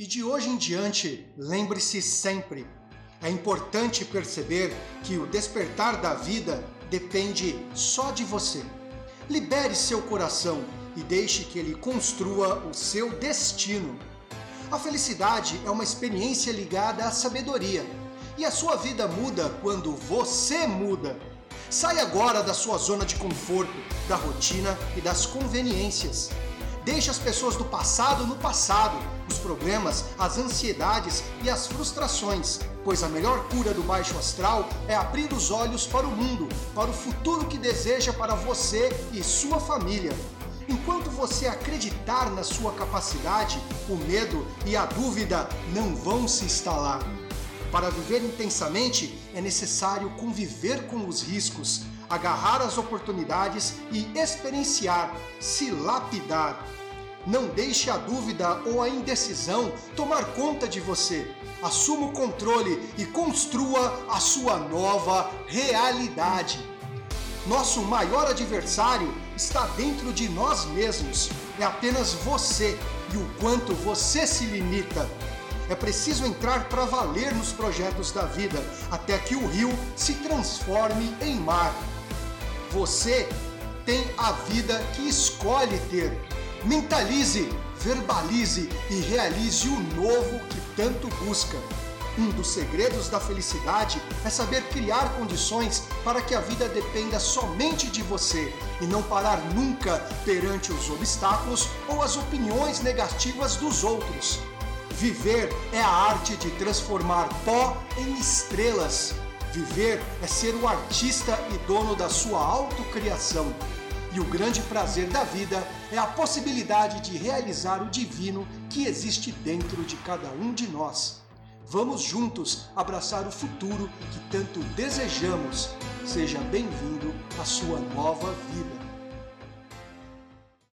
E de hoje em diante, lembre-se sempre: é importante perceber que o despertar da vida depende só de você. Libere seu coração e deixe que ele construa o seu destino. A felicidade é uma experiência ligada à sabedoria e a sua vida muda quando você muda. Saia agora da sua zona de conforto, da rotina e das conveniências. Deixe as pessoas do passado no passado, os problemas, as ansiedades e as frustrações, pois a melhor cura do baixo astral é abrir os olhos para o mundo, para o futuro que deseja para você e sua família. Enquanto você acreditar na sua capacidade, o medo e a dúvida não vão se instalar. Para viver intensamente, é necessário conviver com os riscos, agarrar as oportunidades e experienciar, se lapidar. Não deixe a dúvida ou a indecisão tomar conta de você. Assuma o controle e construa a sua nova realidade. Nosso maior adversário está dentro de nós mesmos. É apenas você e o quanto você se limita. É preciso entrar para valer nos projetos da vida, até que o rio se transforme em mar. Você tem a vida que escolhe ter. Mentalize, verbalize e realize o novo que tanto busca. Um dos segredos da felicidade é saber criar condições para que a vida dependa somente de você e não parar nunca perante os obstáculos ou as opiniões negativas dos outros. Viver é a arte de transformar pó em estrelas. Viver é ser o artista e dono da sua autocriação. E o grande prazer da vida é a possibilidade de realizar o divino que existe dentro de cada um de nós. Vamos juntos abraçar o futuro que tanto desejamos. Seja bem-vindo à sua nova vida.